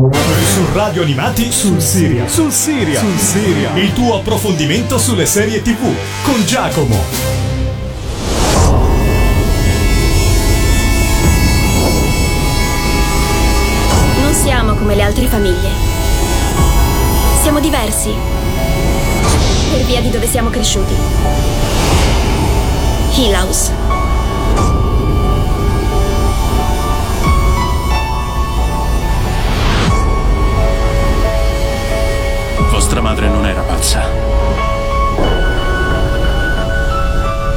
Su Radio Animati sul Siria. Sul Siria. Sul Siria. Il tuo approfondimento sulle serie TV con Giacomo. Non siamo come le altre famiglie. Siamo diversi. Per via di dove siamo cresciuti. Hill House. Vostra madre non era pazza.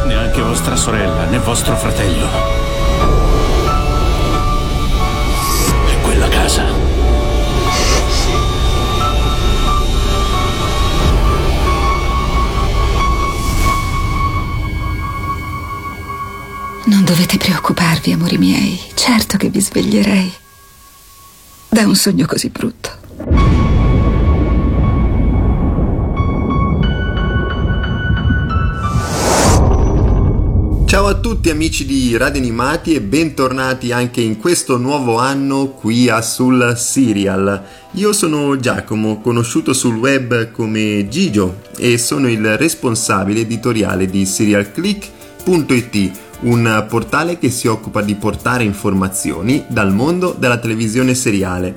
Neanche vostra sorella, né vostro fratello. E quella casa. Non dovete preoccuparvi, amori miei. Certo che vi sveglierei da un sogno così brutto. A tutti amici di Radio Animati e bentornati anche in questo nuovo anno qui a Sul Serial. Io sono Giacomo, conosciuto sul web come Gigio e sono il responsabile editoriale di serialclick.it, un portale che si occupa di portare informazioni dal mondo della televisione seriale.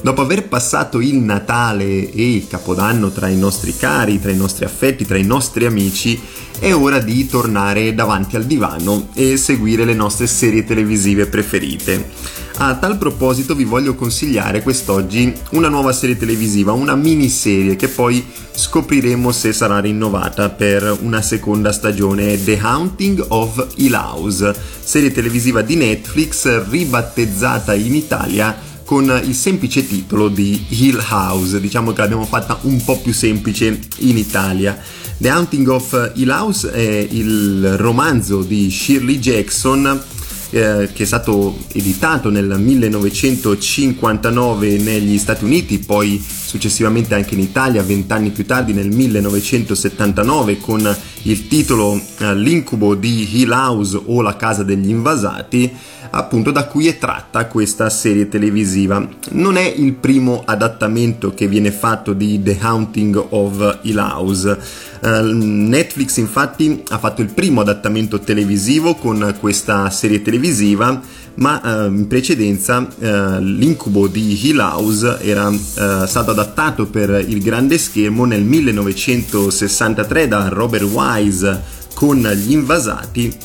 Dopo aver passato il Natale e il Capodanno tra i nostri cari, tra i nostri affetti, tra i nostri amici, è ora di tornare davanti al divano e seguire le nostre serie televisive preferite. A tal proposito vi voglio consigliare quest'oggi una nuova serie televisiva, una miniserie che poi scopriremo se sarà rinnovata per una seconda stagione, The Haunting of Hill House, serie televisiva di Netflix ribattezzata in Italia con il semplice titolo di Hill House, diciamo che l'abbiamo fatta un po' più semplice in Italia. The Haunting of Hill House è il romanzo di Shirley Jackson eh, che è stato editato nel 1959 negli Stati Uniti, poi successivamente anche in Italia, vent'anni più tardi nel 1979 con il titolo eh, L'incubo di Hill House o la casa degli invasati appunto da cui è tratta questa serie televisiva. Non è il primo adattamento che viene fatto di The Haunting of Hill House. Uh, Netflix infatti ha fatto il primo adattamento televisivo con questa serie televisiva ma uh, in precedenza uh, l'incubo di Hill House era stato adattato per il grande schermo nel 1963 da Robert Wise con Gli invasati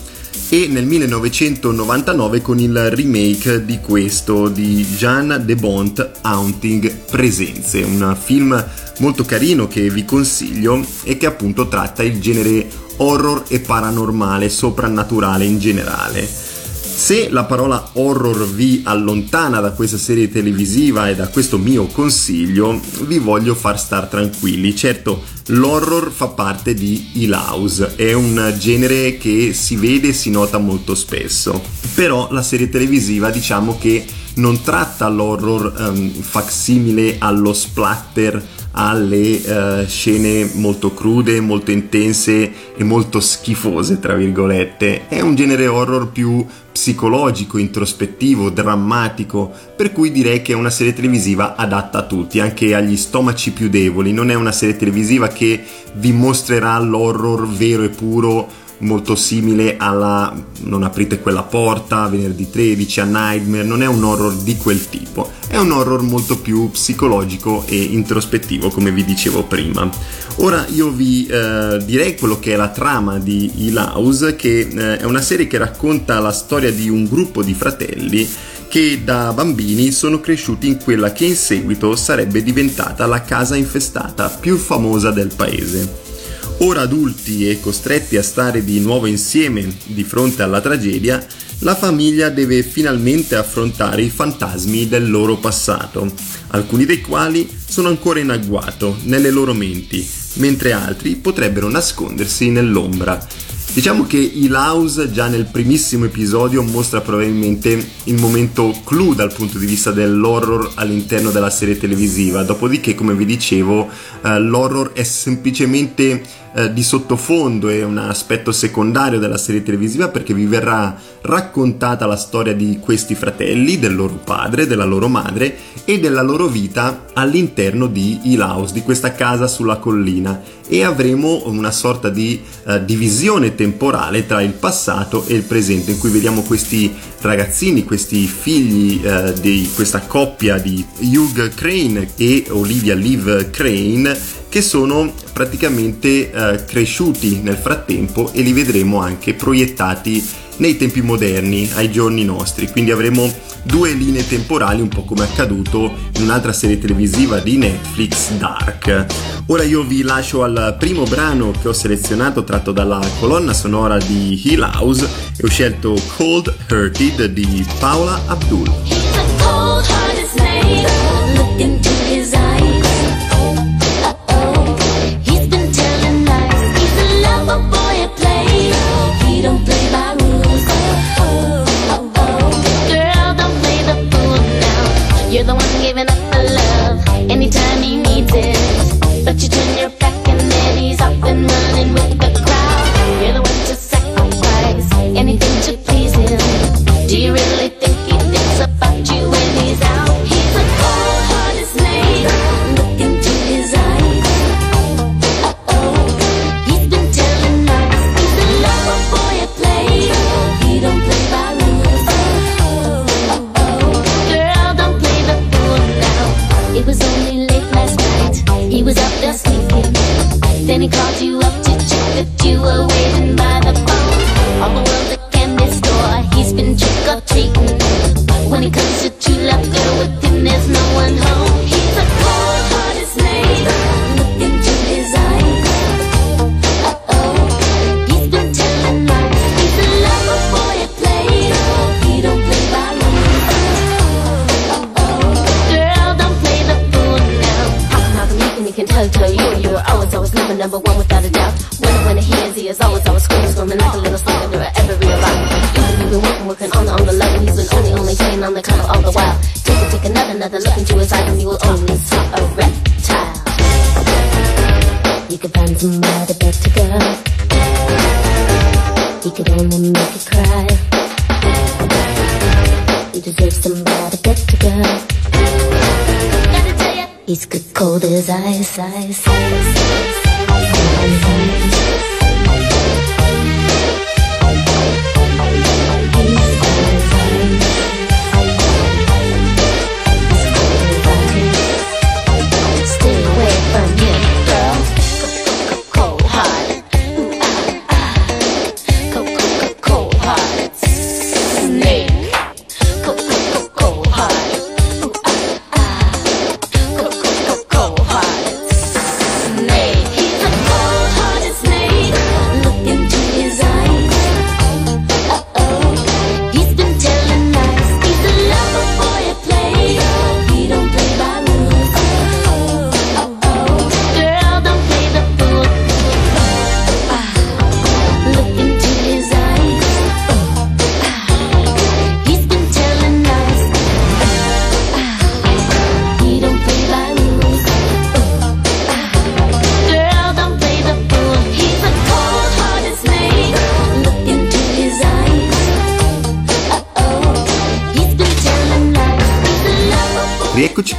e nel 1999 con il remake di questo di Jean de Bont Haunting Presenze, un film molto carino che vi consiglio e che appunto tratta il genere horror e paranormale, soprannaturale in generale. Se la parola horror vi allontana da questa serie televisiva e da questo mio consiglio, vi voglio far star tranquilli. Certo, l'horror fa parte di Hill House, è un genere che si vede e si nota molto spesso. Però la serie televisiva diciamo che non tratta l'horror um, facsimile allo splatter alle uh, scene molto crude, molto intense e molto schifose, tra virgolette. È un genere horror più psicologico, introspettivo, drammatico, per cui direi che è una serie televisiva adatta a tutti, anche agli stomaci più deboli. Non è una serie televisiva che vi mostrerà l'horror vero e puro molto simile alla Non aprite quella porta, venerdì 13, a Nightmare, non è un horror di quel tipo, è un horror molto più psicologico e introspettivo come vi dicevo prima. Ora io vi eh, direi quello che è la trama di Hill House, che eh, è una serie che racconta la storia di un gruppo di fratelli che da bambini sono cresciuti in quella che in seguito sarebbe diventata la casa infestata più famosa del paese. Ora adulti e costretti a stare di nuovo insieme di fronte alla tragedia, la famiglia deve finalmente affrontare i fantasmi del loro passato, alcuni dei quali sono ancora in agguato nelle loro menti, mentre altri potrebbero nascondersi nell'ombra. Diciamo che Hill House già nel primissimo episodio mostra probabilmente il momento clou dal punto di vista dell'horror all'interno della serie televisiva, dopodiché come vi dicevo uh, l'horror è semplicemente eh, di sottofondo e un aspetto secondario della serie televisiva perché vi verrà raccontata la storia di questi fratelli, del loro padre, della loro madre e della loro vita all'interno di Hill House, di questa casa sulla collina. E avremo una sorta di uh, divisione temporale tra il passato e il presente in cui vediamo questi ragazzini, questi figli uh, di questa coppia di Hugh Crane e Olivia Liv Crane che sono praticamente uh, cresciuti nel frattempo e li vedremo anche proiettati nei tempi moderni, ai giorni nostri. Quindi avremo due linee temporali, un po' come accaduto in un'altra serie televisiva di Netflix, Dark. Ora io vi lascio al primo brano che ho selezionato tratto dalla colonna sonora di Hill House e ho scelto Cold Hearted di Paola Abdul. Cause girl, you, you were always, always number, number one without a doubt. When, when he is, he is always, always screaming, screaming like a little slug under every rock You've been working, working on the, on the love And he's been only, only playing on the cover all the while. Take a, take another, another look into his eyes And you will only see a reptile. You can find somebody better There's eyes, eyes,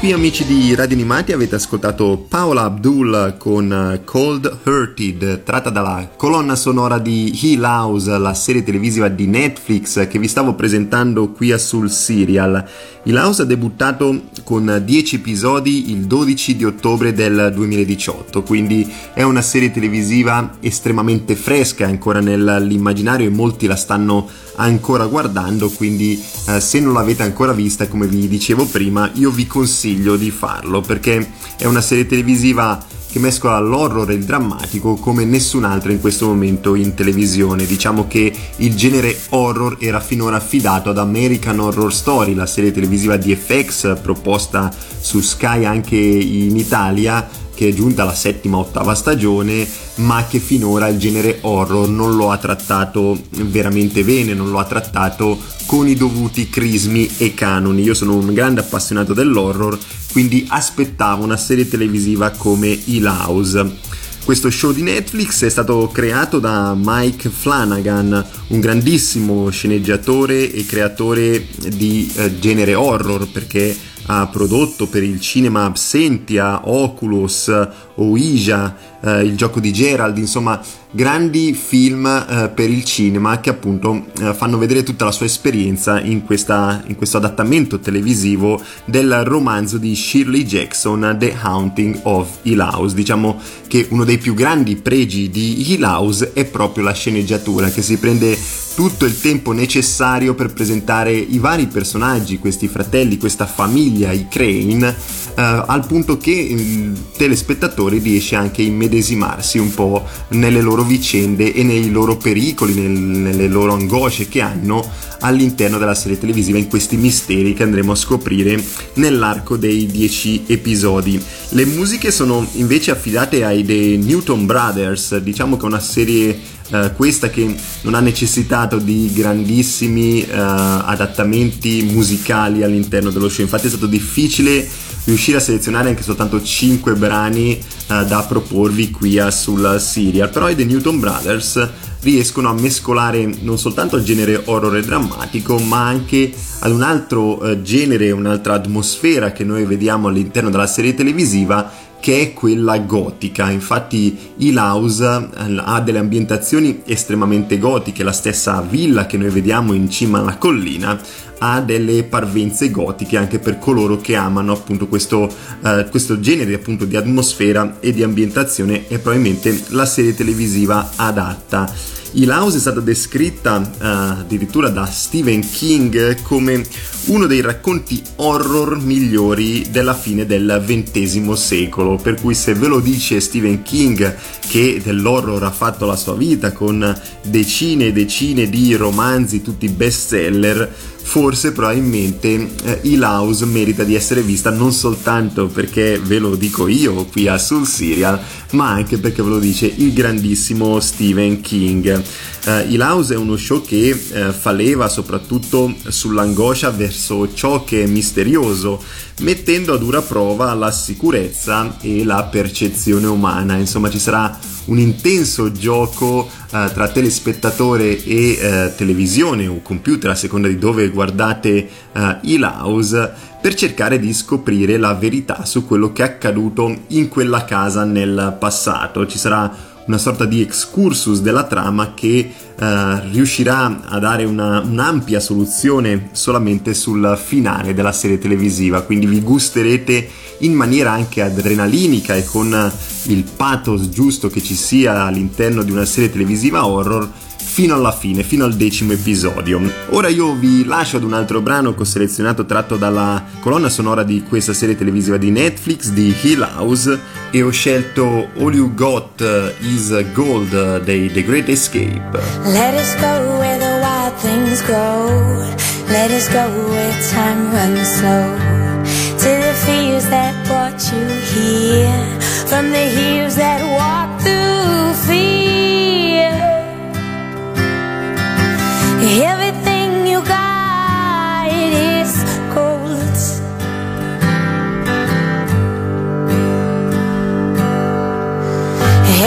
qui amici di Radio Animati avete ascoltato Paola Abdul con eh, Cold Hearted, tratta dalla colonna sonora di Hill House, la serie televisiva di Netflix che vi stavo presentando qui a Sul Serial. Hill House ha debuttato con 10 episodi il 12 di ottobre del 2018, quindi è una serie televisiva estremamente fresca, ancora nell'immaginario e molti la stanno ancora guardando, quindi eh, se non l'avete ancora vista, come vi dicevo prima, io vi consiglio di farlo perché è una serie televisiva che mescola l'horror e il drammatico come nessun'altra in questo momento in televisione. Diciamo che il genere horror era finora affidato ad American Horror Story, la serie televisiva di FX proposta su Sky anche in Italia che è giunta alla settima ottava stagione, ma che finora il genere horror non lo ha trattato veramente bene, non lo ha trattato con i dovuti crismi e canoni. Io sono un grande appassionato dell'horror, quindi aspettavo una serie televisiva come Hill House. Questo show di Netflix è stato creato da Mike Flanagan, un grandissimo sceneggiatore e creatore di eh, genere horror perché ha prodotto per il cinema Absentia, Oculus, Ouija, eh, il gioco di Gerald, insomma grandi film eh, per il cinema che appunto eh, fanno vedere tutta la sua esperienza in, questa, in, questo adattamento televisivo del romanzo di Shirley Jackson The Haunting of Hill House. Diciamo che uno dei più grandi pregi di Hill House è proprio la sceneggiatura che si prende tutto il tempo necessario per presentare i vari personaggi, questi fratelli, questa famiglia, i Crane, eh, al punto che il telespettatore riesce anche a immedesimarsi un po' nelle loro vicende e nei loro pericoli, nel, nelle loro angosce che hanno all'interno della serie televisiva in questi misteri che andremo a scoprire nell'arco dei dieci episodi. Le musiche sono invece affidate ai The Newton Brothers, diciamo che è una serie uh, questa che non ha necessitato di grandissimi uh, adattamenti musicali all'interno dello show, infatti è stato difficile riuscire a selezionare anche soltanto 5 brani uh, da proporvi qui a sul serial, però i The Newton Brothers riescono a mescolare non soltanto il genere horror e drammatico, ma anche ad un altro uh, genere, un'altra atmosfera che noi vediamo all'interno della serie televisiva che è quella gotica. Infatti House eh, ha delle ambientazioni estremamente gotiche, la stessa villa che noi vediamo in cima alla collina ha delle parvenze gotiche anche per coloro che amano appunto questo, uh, questo genere appunto di atmosfera e di ambientazione e probabilmente la serie televisiva adatta. House è stata descritta uh, addirittura da Stephen King come uno dei racconti horror migliori della fine del XX secolo, per cui se ve lo dice Stephen King che dell'horror ha fatto la sua vita con decine e decine di romanzi, tutti bestseller, forse probabilmente eh, House merita di essere vista non soltanto perché ve lo dico io qui a Soul Serial, ma anche perché ve lo dice il grandissimo Stephen King. Uh, Hill House è uno show che uh, fa leva soprattutto sull'angoscia verso ciò che è misterioso, mettendo a dura prova la sicurezza e la percezione umana. Insomma, ci sarà un intenso gioco uh, tra telespettatore e televisione o computer, a seconda di dove guardate Hill House, per cercare di scoprire la verità su quello che è accaduto in quella casa nel passato. Ci sarà una sorta di excursus della trama che uh, riuscirà a dare una, un'ampia soluzione solamente sul finale della serie televisiva, quindi vi gusterete in maniera anche adrenalinica e con il pathos giusto che ci sia all'interno di una serie televisiva horror fino alla fine, fino al decimo episodio. Ora io vi lascio ad un altro brano che ho selezionato tratto dalla colonna sonora di questa serie televisiva di Netflix di Hill House e ho scelto All You Got Is Gold dei The Great Escape. Let us go where the wild things grow. Let us go where time runs slow. To the fields that brought you here. From the hills that walk Everything you got is gold.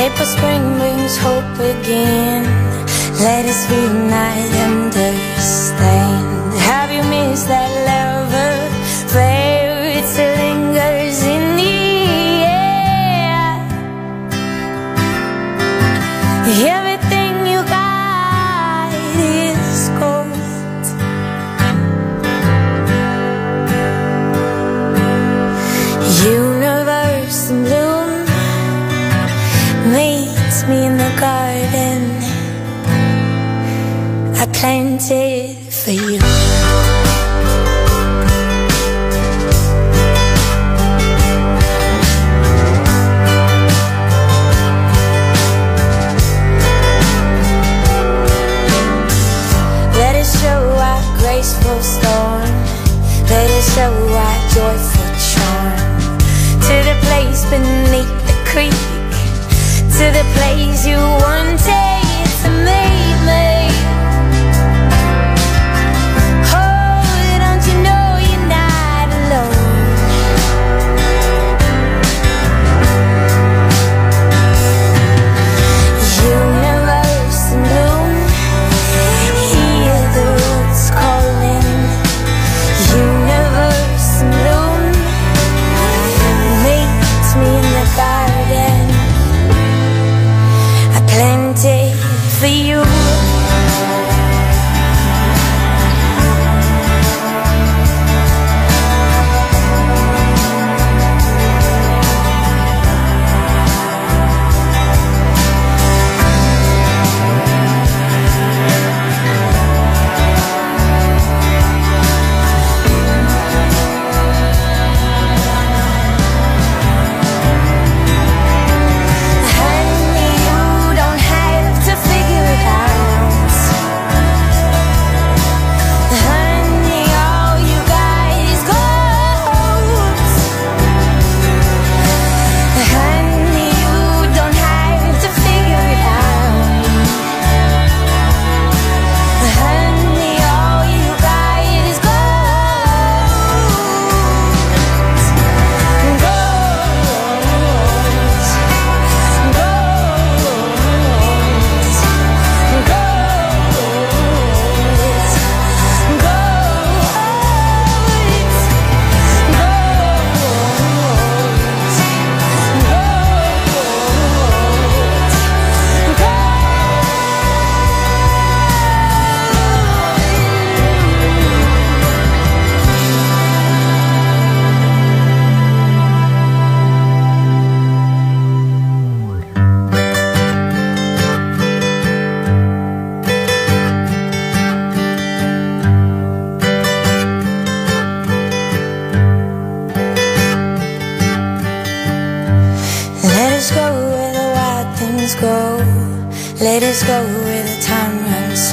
April spring brings hope again. Let us reunite, and understand. Have you missed that lover? Fair meets me in the garden I planted for you. Let us show our graceful storm. Let us show our joyful charm to the place beneath the creek, to the place you wanted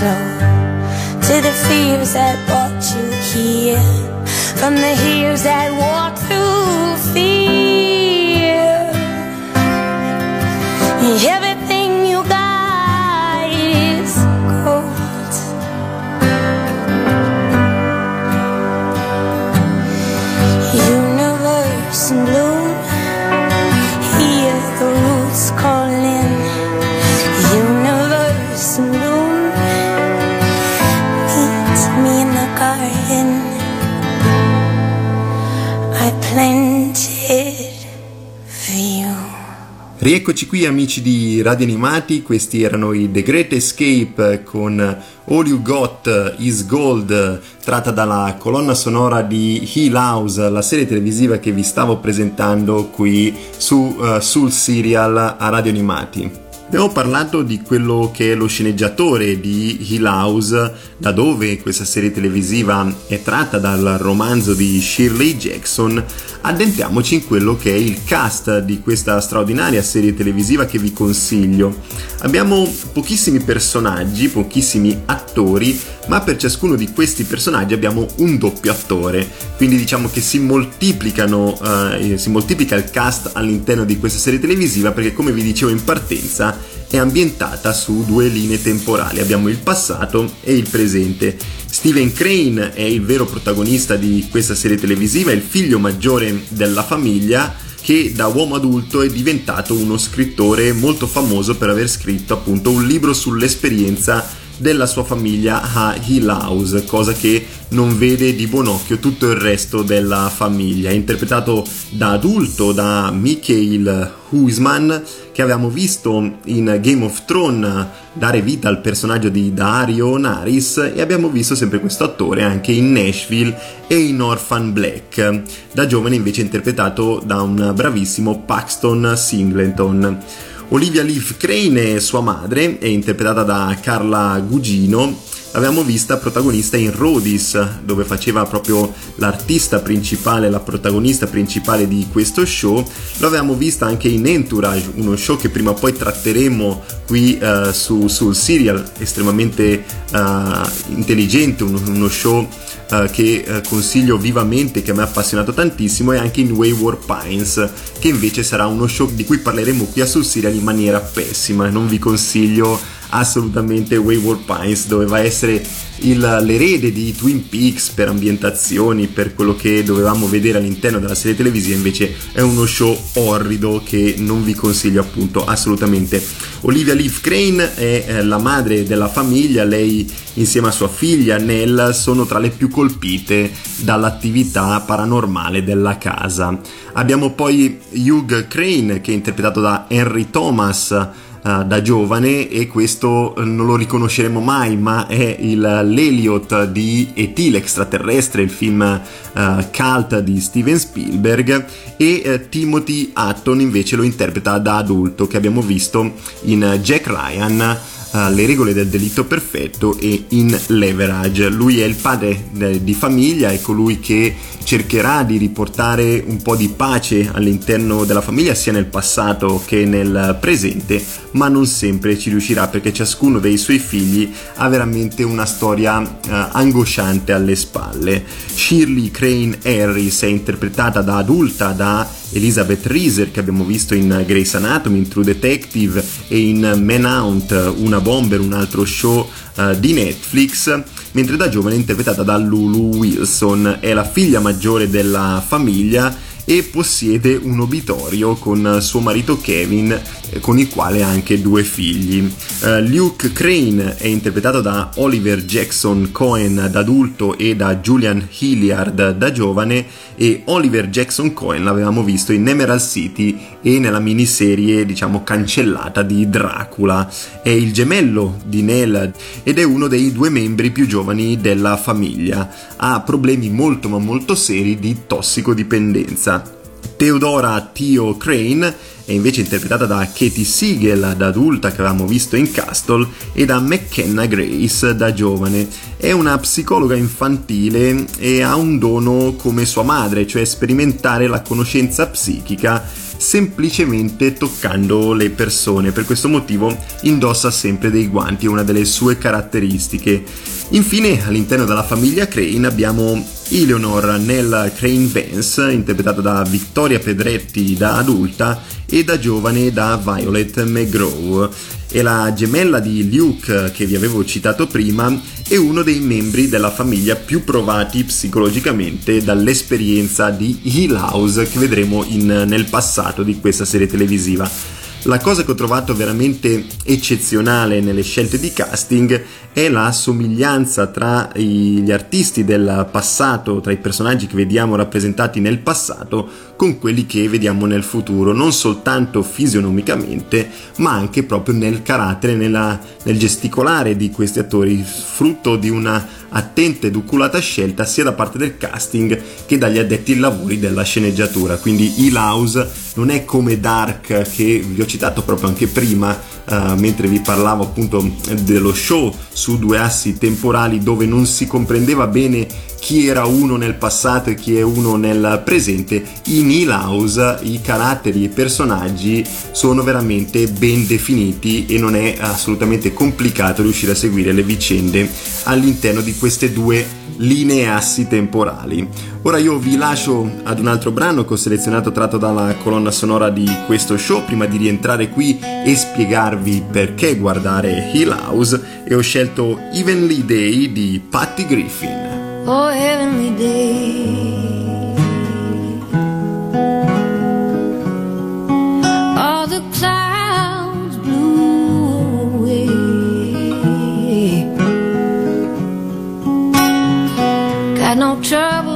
To the fears that brought you here. From the hills that walk through fear. Everything Rieccoci qui amici di Radio Animati, questi erano i The Great Escape con All You Got Is Gold, tratta dalla colonna sonora di Hill House, la serie televisiva che vi stavo presentando qui su, uh, sul serial a Radio Animati. Abbiamo parlato di quello che è lo sceneggiatore di Hill House, da dove questa serie televisiva è tratta dal romanzo di Shirley Jackson. Addentriamoci in quello che è il cast di questa straordinaria serie televisiva che vi consiglio. Abbiamo pochissimi personaggi, pochissimi attori, ma per ciascuno di questi personaggi abbiamo un doppio attore. Quindi diciamo che si moltiplicano, eh, si moltiplica il cast all'interno di questa serie televisiva perché come vi dicevo in partenza è ambientata su due linee temporali, abbiamo il passato e il presente. Steven Crane è il vero protagonista di questa serie televisiva, è il figlio maggiore della famiglia che da uomo adulto è diventato uno scrittore molto famoso per aver scritto appunto un libro sull'esperienza della sua famiglia a Hill House, cosa che non vede di buon occhio tutto il resto della famiglia. È interpretato da adulto da Mikhail Huisman, che avevamo visto in Game of Thrones dare vita al personaggio di Dario Naris e abbiamo visto sempre questo attore anche in Nashville e in Orphan Black. Da giovane invece interpretato da un bravissimo Paxton Singleton. Olivia Leaf Crane, sua madre, è interpretata da Carla Gugino. L'abbiamo vista protagonista in Rodis, dove faceva proprio l'artista principale, la protagonista principale di questo show. L'avevamo vista anche in Entourage, uno show che prima o poi tratteremo qui uh, su, sul serial, estremamente uh, intelligente, uno, uno show Uh, che uh, consiglio vivamente, che mi ha appassionato tantissimo, e anche in Wayward Pines, che invece sarà uno show di cui parleremo qui a Sul Serial in maniera pessima. Non vi consiglio assolutamente Wayward Pines, doveva essere il, l'erede di Twin Peaks per ambientazioni, per quello che dovevamo vedere all'interno della serie televisiva, invece è uno show orrido che non vi consiglio appunto assolutamente. Olivia Leaf Crane è eh, la madre della famiglia, lei insieme a sua figlia Nell sono tra le più colpite dall'attività paranormale della casa. Abbiamo poi Hugh Crane che è interpretato da Henry Thomas Uh, da giovane e questo non lo riconosceremo mai, ma è il, l'Eliot di E.T. l'extraterrestre, il film uh, cult di Steven Spielberg e uh, Timothy Hutton invece lo interpreta da adulto che abbiamo visto in Jack Ryan Uh, le regole del delitto perfetto e in leverage. Lui è il padre de- di famiglia, è colui che cercherà di riportare un po' di pace all'interno della famiglia sia nel passato che nel presente, ma non sempre ci riuscirà perché ciascuno dei suoi figli ha veramente una storia uh, angosciante alle spalle. Shirley Crane Harris è interpretata da adulta da Elizabeth Reeser che abbiamo visto in Grey's Anatomy, in True Detective e in Manhunt, una bomber, un altro show uh, di Netflix, mentre da giovane è interpretata da Lulu Wilson, è la figlia maggiore della famiglia e possiede un obitorio con suo marito Kevin con il quale ha anche due figli. Uh, Luke Crane è interpretato da Oliver Jackson Cohen da adulto e da Julian Hilliard da giovane e Oliver Jackson Cohen l'avevamo visto in Emerald City e nella miniserie diciamo cancellata di Dracula. È il gemello di Nell ed è uno dei due membri più giovani della famiglia. Ha problemi molto ma molto seri di tossicodipendenza. Theodora Theo Crane è invece interpretata da Katie Siegel da adulta che avevamo visto in Castle e da McKenna Grace da giovane. È una psicologa infantile e ha un dono come sua madre, cioè sperimentare la conoscenza psichica semplicemente toccando le persone. Per questo motivo indossa sempre dei guanti, è una delle sue caratteristiche. Infine, all'interno della famiglia Crane abbiamo Eleanor nel Crane Vance, interpretata da Vittoria Pedretti da adulta e da giovane da Violet McGraw. È la gemella di Luke che vi avevo citato prima e uno dei membri della famiglia più provati psicologicamente dall'esperienza di Hill House che vedremo in, nel passato di questa serie televisiva. La cosa che ho trovato veramente eccezionale nelle scelte di casting è la somiglianza tra gli artisti del passato, tra i personaggi che vediamo rappresentati nel passato, con quelli che vediamo nel futuro, non soltanto fisionomicamente, ma anche proprio nel carattere, nella, nel gesticolare di questi attori, frutto di una attenta ed oculata scelta sia da parte del casting che dagli addetti ai lavori della sceneggiatura. Quindi Hill House non è come Dark che vi ho citato proprio anche prima, uh, mentre vi parlavo appunto dello show su due assi temporali dove non si comprendeva bene chi era uno nel passato e chi è uno nel presente, in Hill House i caratteri e i personaggi sono veramente ben definiti e non è assolutamente complicato riuscire a seguire le vicende all'interno di queste due linee assi temporali. Ora io vi lascio ad un altro brano che ho selezionato tratto dalla colonna sonora di questo show prima di rientrare qui e spiegarvi perché guardare Hill House e ho scelto Evenly Day di Patty Griffin. Oh, heavenly day. All the clouds blew away. Got no trouble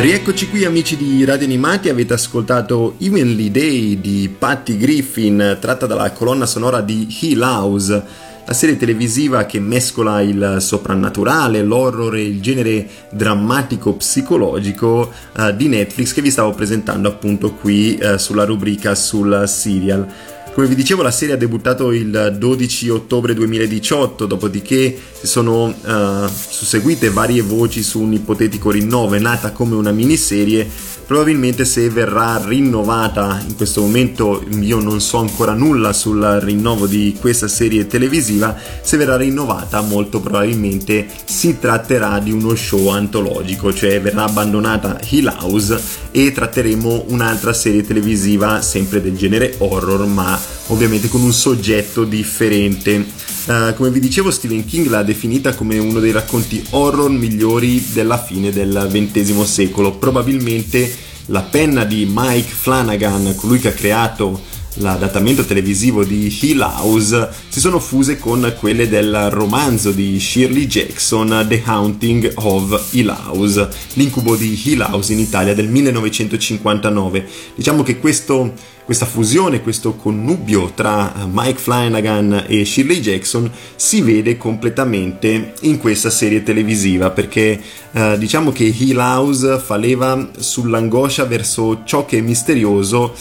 Rieccoci qui amici di Radio Animati, avete ascoltato Evenly Day di Patty Griffin tratta dalla colonna sonora di Hill House, la serie televisiva che mescola il soprannaturale, l'horror e il genere drammatico psicologico uh, di Netflix che vi stavo presentando appunto qui uh, sulla rubrica sul serial. Come vi dicevo, la serie ha debuttato il 12 ottobre 2018, dopodiché si sono uh, susseguite varie voci su un ipotetico rinnovo, è nata come una miniserie probabilmente se verrà rinnovata in questo momento io non so ancora nulla sul rinnovo di questa serie televisiva se verrà rinnovata molto probabilmente si tratterà di uno show antologico cioè verrà abbandonata Hill House e tratteremo un'altra serie televisiva sempre del genere horror ma ovviamente con un soggetto differente uh, come vi dicevo Stephen King l'ha definita come uno dei racconti horror migliori della fine del XX secolo probabilmente la penna di Mike Flanagan, colui che ha creato l'adattamento televisivo di Hill House si sono fuse con quelle del romanzo di Shirley Jackson The Haunting of Hill House, l'incubo di Hill House in Italia del 1959. Diciamo che questo questa fusione, questo connubio tra eh, Mike Flanagan e Shirley Jackson si vede completamente in questa serie televisiva perché eh, diciamo che Hill House fa leva sull'angoscia verso ciò che è misterioso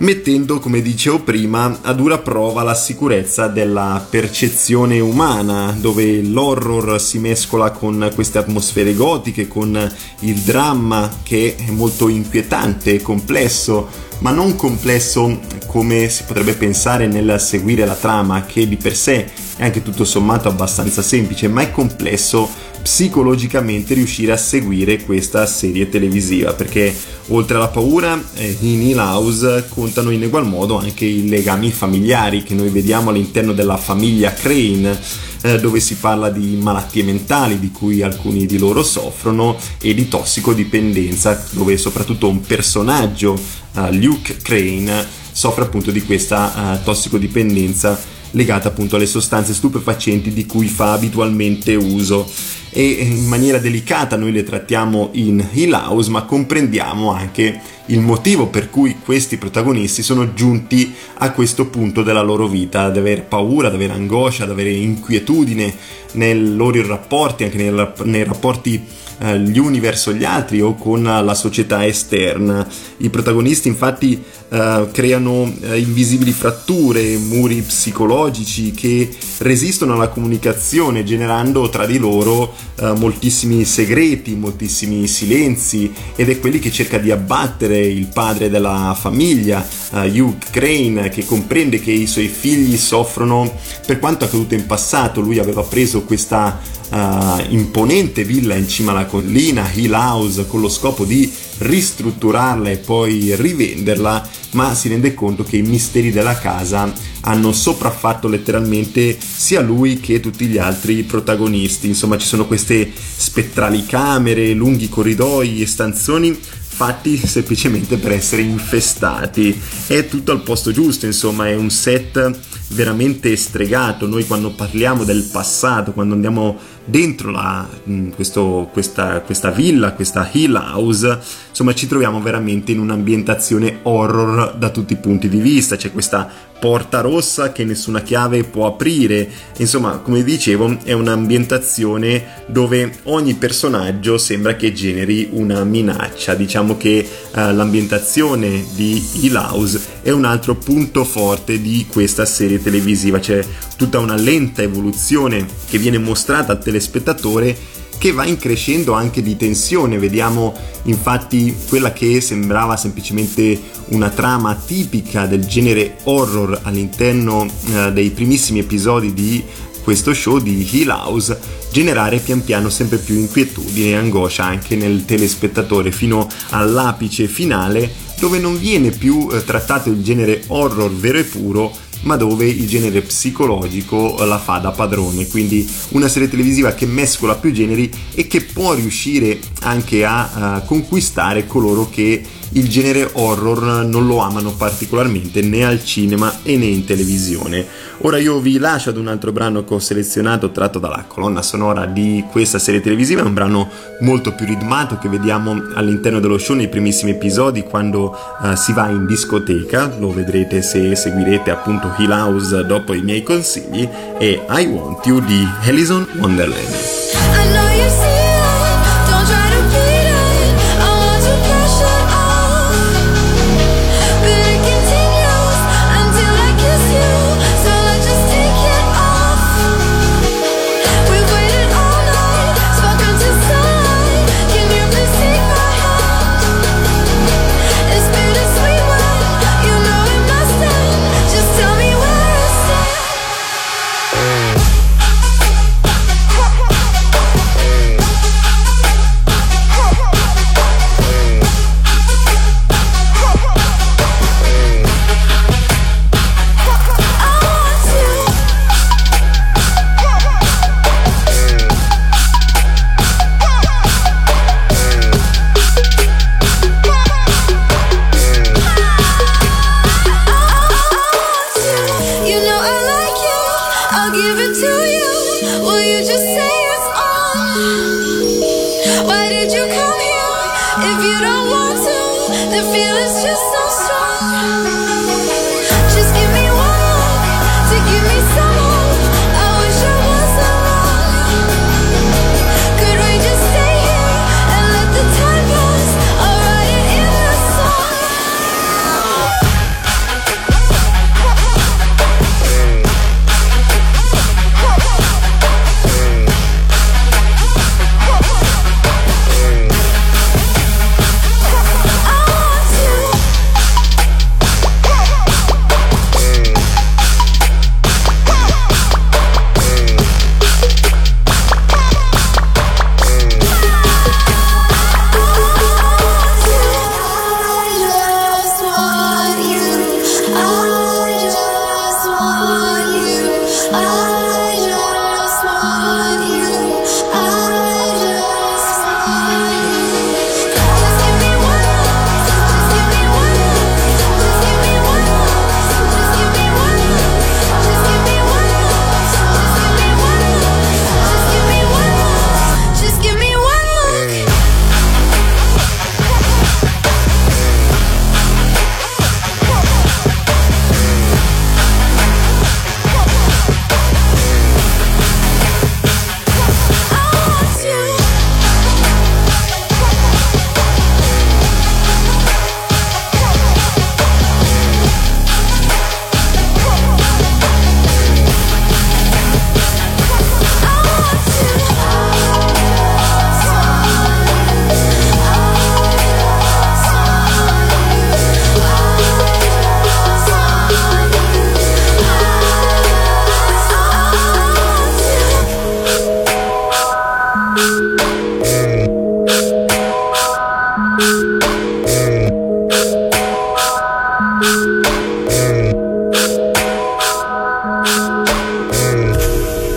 mettendo, come dicevo prima, a dura prova la sicurezza della percezione umana, dove l'horror si mescola con queste atmosfere gotiche, con il dramma che è molto inquietante e complesso ma non complesso come si potrebbe pensare nel seguire la trama, che di per sé è anche tutto sommato abbastanza semplice, ma è complesso psicologicamente riuscire a seguire questa serie televisiva, perché oltre alla paura eh, in Hill House contano in egual modo anche i legami familiari che noi vediamo all'interno della famiglia Crane eh, dove si parla di malattie mentali di cui alcuni di loro soffrono e di tossicodipendenza dove soprattutto un personaggio uh, Luke Crane soffre appunto di questa tossicodipendenza legata appunto alle sostanze stupefacenti di cui fa abitualmente uso. E in maniera delicata noi le trattiamo in Hill House ma comprendiamo anche il motivo per cui questi protagonisti sono giunti a questo punto della loro vita, ad avere paura, ad avere angoscia, ad avere inquietudine nei loro rapporti, anche nei, nei rapporti eh, gli uni verso gli altri o con la società esterna. I protagonisti infatti eh, creano eh, invisibili fratture, muri psicologici che resistono alla comunicazione generando tra di loro eh, moltissimi segreti, moltissimi silenzi ed è quelli che cerca di abbattere il padre della famiglia, Hugh Crane, che comprende che i suoi figli soffrono per quanto accaduto in passato. Lui aveva preso questa uh, imponente villa in cima alla collina, Hill House, con lo scopo di ristrutturarla e poi rivenderla, ma si rende conto che i misteri della casa hanno sopraffatto letteralmente sia lui che tutti gli altri protagonisti. Insomma, ci sono queste spettrali camere, lunghi corridoi e stanzoni fatti semplicemente per essere infestati. È tutto al posto giusto, insomma, è un set veramente stregato. Noi quando parliamo del passato, quando andiamo dentro la, mm, questo, questa, questa, villa, questa Hill House, insomma ci troviamo veramente in un'ambientazione horror da tutti i punti di vista, c'è questa porta rossa che nessuna chiave può aprire, insomma come dicevo è un'ambientazione dove ogni personaggio sembra che generi una minaccia, diciamo che eh, l'ambientazione di Hill House è un altro punto forte di questa serie televisiva, c'è tutta una lenta evoluzione che viene mostrata al telespettatore spettatore che va increscendo anche di tensione. Vediamo infatti quella che sembrava semplicemente una trama tipica del genere horror all'interno eh, dei primissimi episodi di questo show di Hill House generare pian piano sempre più inquietudine e angoscia anche nel telespettatore fino all'apice finale dove non viene più eh, trattato il genere horror vero e puro ma dove il genere psicologico la fa da padrone, quindi una serie televisiva che mescola più generi e che può riuscire anche a, a conquistare coloro che il genere horror non lo amano particolarmente né al cinema né in televisione. Ora io vi lascio ad un altro brano che ho selezionato tratto dalla colonna sonora di questa serie televisiva, è un brano molto più ritmato che vediamo all'interno dello show nei primissimi episodi quando uh, si va in discoteca, lo vedrete se seguirete appunto Hill House dopo i miei consigli, e I Want You di Alison Wonderland.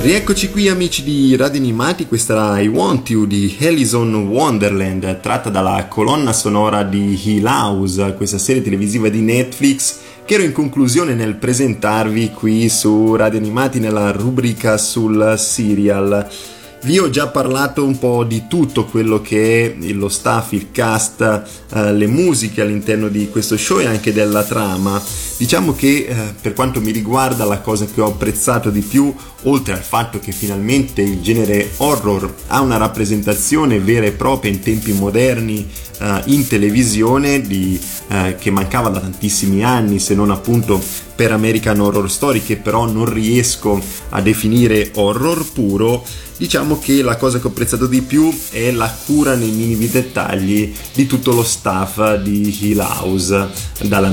Eccoci qui amici di Radio Animati, questa era I Want You di Alison Wonderland, tratta dalla colonna sonora di Hill House, questa serie televisiva di Netflix che ero in conclusione nel presentarvi qui su Radio Animati nella rubrica sul serial. Vi ho già parlato un po' di tutto quello che è lo staff, il cast, eh, le musiche all'interno di questo show e anche della trama. Diciamo che eh, per quanto mi riguarda la cosa che ho apprezzato di più, oltre al fatto che finalmente il genere horror ha una rappresentazione vera e propria in tempi moderni eh, in televisione di, eh, che mancava da tantissimi anni, se non appunto per American Horror Story, che però non riesco a definire horror puro diciamo che la cosa che ho apprezzato di più è la cura nei minimi dettagli di tutto lo staff di Hill House, dalle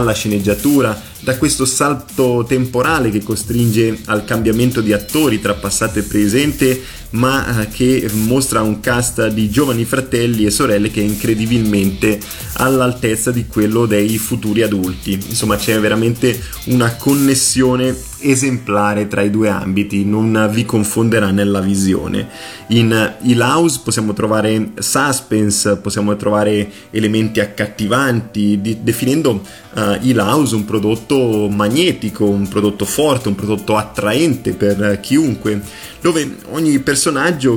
alla sceneggiatura, da questo salto temporale che costringe al cambiamento di attori tra passato e presente, ma eh, che mostra un cast di giovani fratelli e sorelle che è incredibilmente all'altezza di quello dei futuri adulti. Insomma, c'è veramente una connessione esemplare tra i due ambiti, non vi confonderà nella visione. In Hill House possiamo trovare suspense, possiamo trovare elementi accattivanti, di, definendo uh, Hill House un prodotto magnetico, un prodotto forte, un prodotto attraente per chiunque, dove ogni personaggio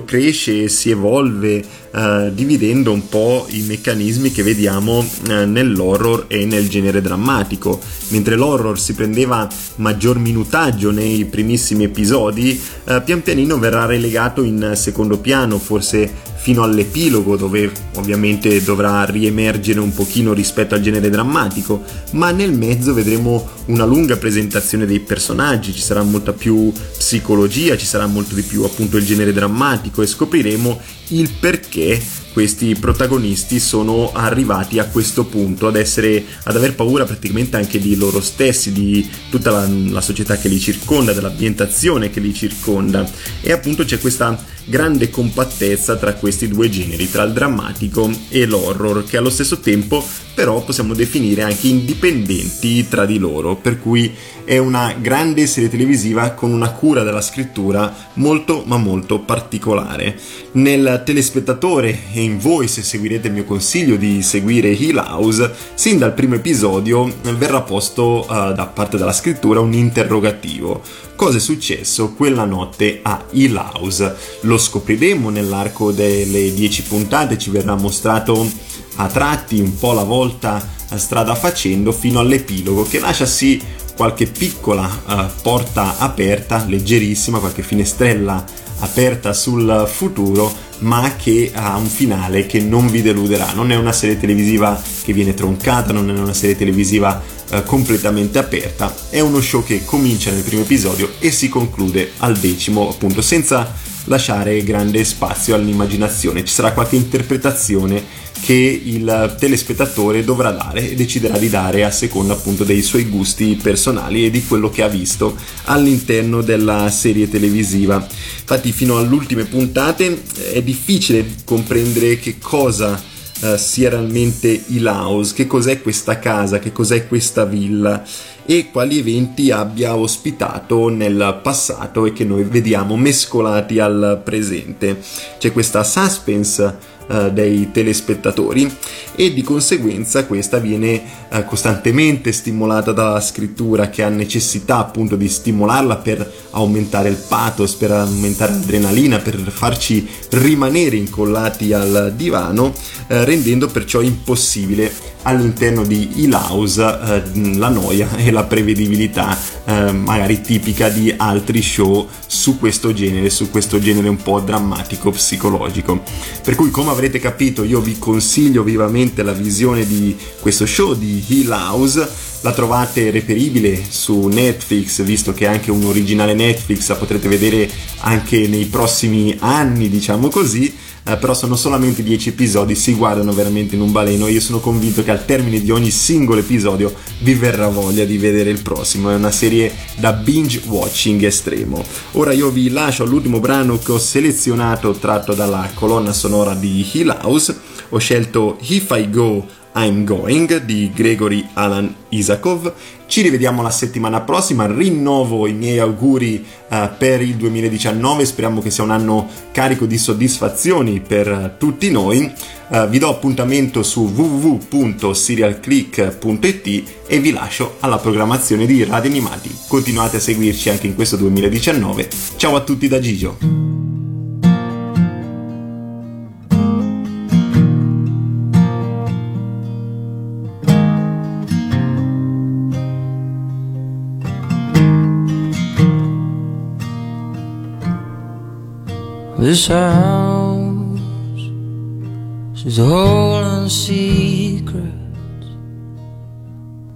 cresce e si evolve uh, dividendo un po' i meccanismi che vediamo uh, nell'horror e nel genere drammatico. Mentre l'horror si prendeva maggior minutaggio nei primissimi episodi, pian pianino verrà relegato in secondo piano, forse fino all'epilogo dove ovviamente dovrà riemergere un pochino rispetto al genere drammatico, ma nel mezzo vedremo una lunga presentazione dei personaggi, ci sarà molta più psicologia, ci sarà molto di più appunto il genere drammatico e scopriremo il perché que questi protagonisti sono arrivati a questo punto ad essere ad aver paura praticamente anche di loro stessi di tutta la, la società che li circonda dell'ambientazione che li circonda e appunto c'è questa grande compattezza tra questi due generi, tra il drammatico e l'horror, che allo stesso tempo però possiamo definire anche indipendenti tra di loro, per cui è una grande serie televisiva con una cura della scrittura molto ma molto particolare. Nel telespettatore e in voi se seguirete il mio consiglio di seguire Hill House, sin dal primo episodio verrà posto uh, da parte della scrittura un interrogativo. Cosa è successo quella notte a Hill House? Lo scopriremo nell'arco delle 10 puntate, ci verrà mostrato a tratti un po' la volta strada facendo fino all'epilogo che lascia sì qualche piccola uh, porta aperta, leggerissima, qualche finestrella aperta sul futuro, ma che ha un finale che non vi deluderà. Non è una serie televisiva che viene troncata, non è una serie televisiva uh, completamente aperta, è uno show che comincia nel primo episodio e si conclude al decimo, appunto, senza lasciare grande spazio all'immaginazione. Ci sarà qualche interpretazione che il telespettatore dovrà dare e deciderà di dare a seconda appunto dei suoi gusti personali e di quello che ha visto all'interno della serie televisiva. Infatti fino alle ultime puntate è difficile comprendere che cosa uh, sia realmente il house, che cos'è questa casa, che cos'è questa villa e quali eventi abbia ospitato nel passato e che noi vediamo mescolati al presente. C'è questa suspense uh, dei telespettatori e di conseguenza questa viene uh, costantemente stimolata dalla scrittura che ha necessità appunto di stimolarla per aumentare il pathos, per aumentare l'adrenalina, per farci rimanere incollati al divano, uh, rendendo perciò impossibile all'interno di House eh, la noia e la prevedibilità eh, magari tipica di altri show su questo genere, su questo genere un po' drammatico psicologico. Per cui come avrete capito io vi consiglio vivamente la visione di questo show di House la trovate reperibile su Netflix, visto che è anche un originale Netflix, la potrete vedere anche nei prossimi anni, diciamo così eh, però sono solamente 10 episodi, si guardano veramente in un baleno. E io sono convinto che al termine di ogni singolo episodio vi verrà voglia di vedere il prossimo, è una serie da binge watching estremo. Ora io vi lascio all'ultimo brano che ho selezionato tratto dalla colonna sonora di Hill House, ho scelto If I Go I'm Going di Gregory Alan Isakov. Ci rivediamo la settimana prossima, rinnovo i miei auguri uh, per il 2019, speriamo che sia un anno carico di soddisfazioni per uh, tutti noi. Uh, vi do appuntamento su www.serialclick.it e vi lascio alla programmazione di Radio Animati. Continuate a seguirci anche in questo 2019. Ciao a tutti da Gigio. This house is holding secrets.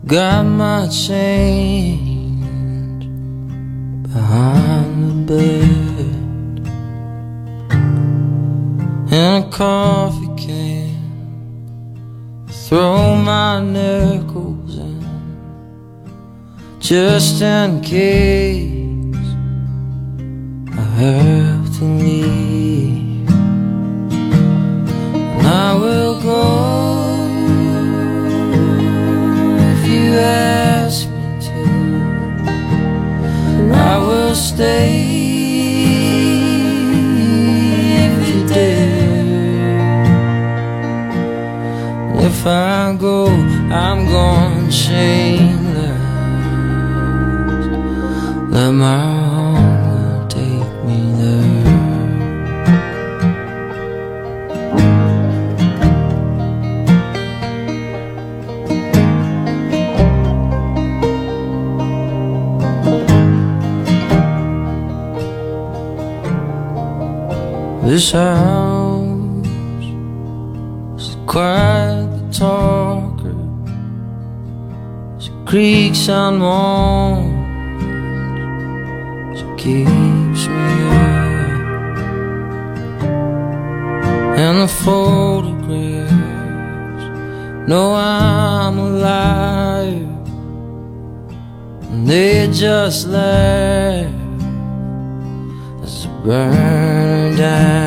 Got my change behind the bed and a coffee can. Throw my nickels in just in case I have destiny. And I will go if you ask me to, and I will stay. If, you if I go, I'm gone shameless. Let my This house is quite the talker. She creaks and moans. She keeps me up. And the photographs know I'm alive. And they just laugh as a bird. Yeah.